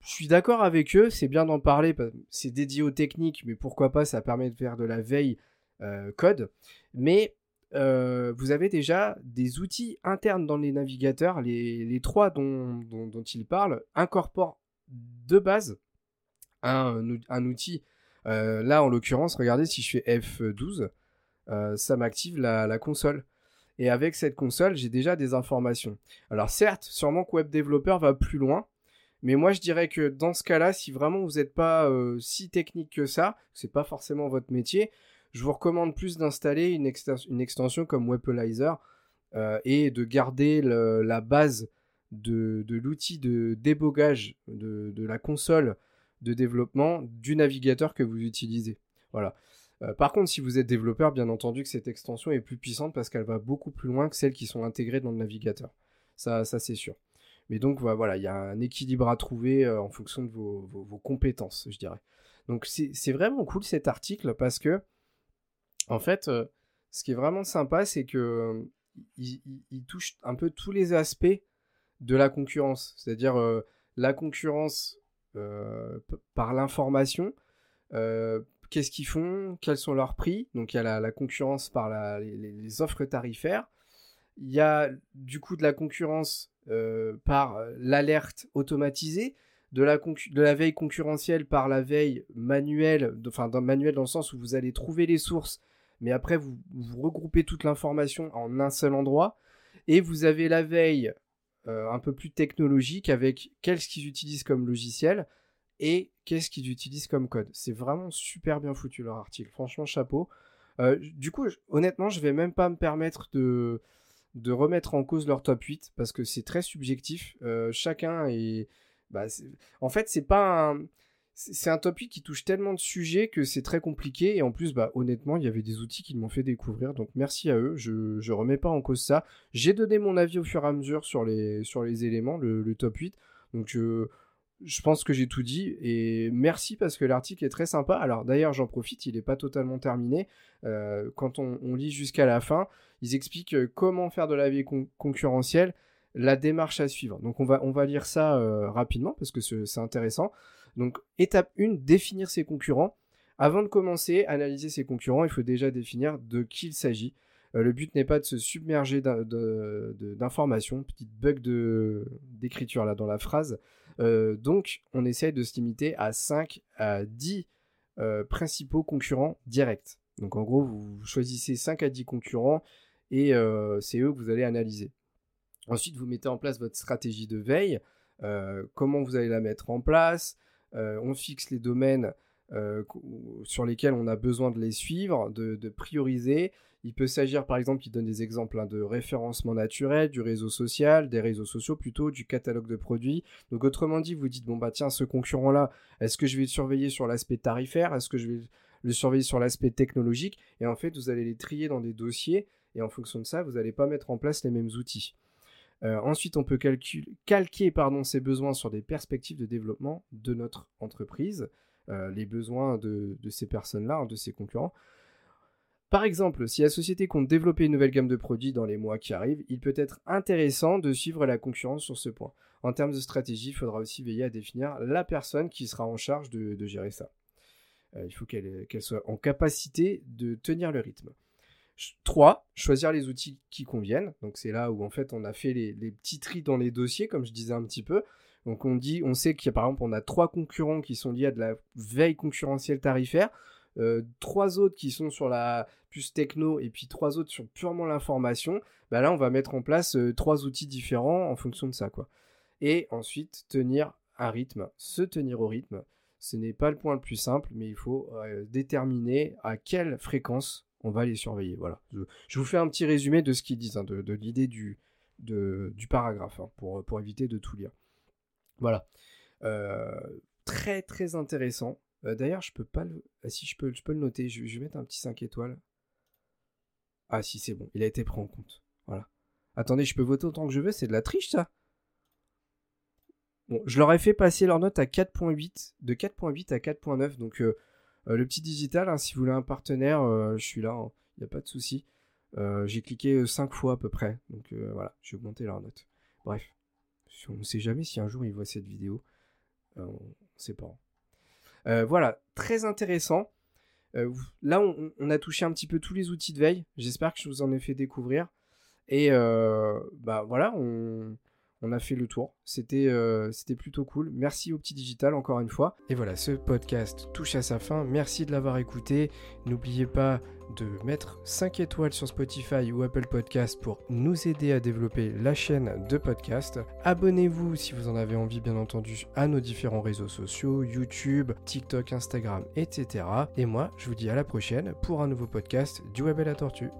Speaker 1: je suis d'accord avec eux, c'est bien d'en parler, c'est dédié aux techniques, mais pourquoi pas, ça permet de faire de la veille euh, code. Mais euh, vous avez déjà des outils internes dans les navigateurs, les, trois dont, dont, ils parlent incorporent de base un, un outil euh, là, en l'occurrence, regardez, si je fais F12, euh, ça m'active la, console. Et avec cette console, j'ai déjà des informations. Alors certes, sûrement que Web Developer va plus loin, mais moi je dirais que dans ce cas-là, si vraiment vous n'êtes pas euh, si technique que ça, c'est pas forcément votre métier, je vous recommande plus d'installer une, extension comme Webalizer et de garder la base de, l'outil de débogage de, la console de développement du navigateur que vous utilisez. Voilà. Euh, par contre, si vous êtes développeur, bien entendu que cette extension est plus puissante parce qu'elle va beaucoup plus loin que celles qui sont intégrées dans le navigateur. Ça, ça c'est sûr. Mais donc voilà, il y a un équilibre à trouver euh, en fonction de vos, compétences, je dirais. Donc c'est vraiment cool cet article parce que, en fait, euh, ce qui est vraiment sympa, c'est que il, touche un peu tous les aspects de la concurrence. C'est-à-dire la concurrence euh, par l'information. Euh, qu'est-ce qu'ils font Quels sont leurs prix Donc il y a la, concurrence par les, offres tarifaires. Il y a du coup de la concurrence euh, par l'alerte automatisée, de la, veille concurrentielle par la veille manuelle, enfin manuel dans le sens où vous allez trouver les sources, mais après vous, vous regroupez toute l'information en un seul endroit. Et vous avez la veille euh, un peu plus technologique avec qu'est-ce qu'ils utilisent comme logiciel et qu'est-ce qu'ils utilisent comme code. C'est vraiment super bien foutu leur article. Franchement, chapeau. Euh, du coup, honnêtement, je vais même pas me permettre de, de remettre en cause leur top 8 parce que c'est très subjectif. Euh, chacun est. Bah, en fait, c'est pas un c'est un topic qui touche tellement de sujets que c'est très compliqué. Et en plus, bah, honnêtement, il y avait des outils qui m'ont fait découvrir. Donc merci à eux. Je ne remets pas en cause ça. J'ai donné mon avis au fur et à mesure sur les, sur les éléments, le, top 8. Donc je, je pense que j'ai tout dit. Et merci parce que l'article est très sympa. Alors d'ailleurs, j'en profite, il n'est pas totalement terminé. Euh, quand on, lit jusqu'à la fin, ils expliquent euh, comment faire de la vie concurrentielle la démarche à suivre. Donc on va, on va lire ça rapidement parce que c'est intéressant. Donc étape 1, définir ses concurrents. Avant de commencer analyser ses concurrents, il faut déjà définir de qui il s'agit. Euh, le but n'est pas de se submerger d'informations, petite bug d'écriture là dans la phrase. Euh, donc on essaye de se limiter à 5 à 10 euh, principaux concurrents directs. Donc en gros, vous choisissez 5 à 10 concurrents et c'est eux que vous allez analyser. Ensuite, vous mettez en place votre stratégie de veille, comment vous allez la mettre en place, on fixe les domaines euh, sur lesquels on a besoin de les suivre, de, prioriser. Il peut s'agir, par exemple, il donne des exemples hein, de référencement naturel, du réseau social, des réseaux sociaux plutôt, du catalogue de produits. Donc, autrement dit, vous dites, bon, bah tiens, ce concurrent-là, est-ce que je vais le surveiller sur l'aspect tarifaire? Est-ce que je vais le surveiller sur l'aspect technologique? Et en fait, vous allez les trier dans des dossiers, et en fonction de ça, vous n'allez pas mettre en place les mêmes outils. Euh, ensuite, on peut calquer pardon, ses besoins sur des perspectives de développement de notre entreprise. Euh, les besoins de, ces personnes-là, hein, de ces concurrents. Par exemple, si la société compte développer une nouvelle gamme de produits dans les mois qui arrivent, il peut être intéressant de suivre la concurrence sur ce point. En termes de stratégie, il faudra aussi veiller à définir la personne qui sera en charge de, gérer ça. Euh, il faut qu'elle soit en capacité de tenir le rythme. 3. Choisir les outils qui conviennent. Donc c'est là où en fait on a fait les, petits tris dans les dossiers, comme je disais un petit peu. Donc on dit, on sait qu'il y a par exemple, on a trois concurrents qui sont liés à de la veille concurrentielle tarifaire, euh, trois autres qui sont sur la puce techno et puis trois autres sur purement l'information. Bah là, on va mettre en place euh, trois outils différents en fonction de ça, quoi. Et ensuite, tenir un rythme, se tenir au rythme. Ce n'est pas le point le plus simple, mais il faut euh, déterminer à quelle fréquence on va les surveiller. Voilà. Je, vous fais un petit résumé de ce qu'ils disent, hein, de, l'idée du, paragraphe, hein, pour, éviter de tout lire. Voilà. Euh, très très intéressant. Euh, d'ailleurs, je peux pas le. Ah, si je peux, je peux le noter. Je, vais mettre un petit 5 étoiles. Ah si, c'est bon. Il a été pris en compte. Voilà. Attendez, je peux voter autant que je veux? C'est de la triche, ça? Bon, je leur ai fait passer leur note à 4.8, de 4.8 à 4.9. Donc, euh, le petit digital, hein, si vous voulez un partenaire, je suis là. Hein. Il n'y a pas de souci. J'ai cliqué 5 fois à peu près. Donc, voilà, j'ai augmenté leur note. Bref. On ne sait jamais si un jour il voit cette vidéo. Euh, on ne sait pas. Euh, voilà, très intéressant. Euh, là, on, a touché un petit peu tous les outils de veille. J'espère que je vous en ai fait découvrir. Et bah voilà, on, on a fait le tour. C'était euh, c'était plutôt cool. Merci au petit digital encore une fois. Et voilà, ce podcast touche à sa fin. Merci de l'avoir écouté. N'oubliez pas de mettre 5 étoiles sur Spotify ou Apple Podcast pour nous aider à développer la chaîne de podcast. Abonnez-vous si vous en avez envie, bien entendu, à nos différents réseaux sociaux, YouTube, TikTok, Instagram, etc. Et moi, je vous dis à la prochaine pour un nouveau podcast du Web et la Tortue.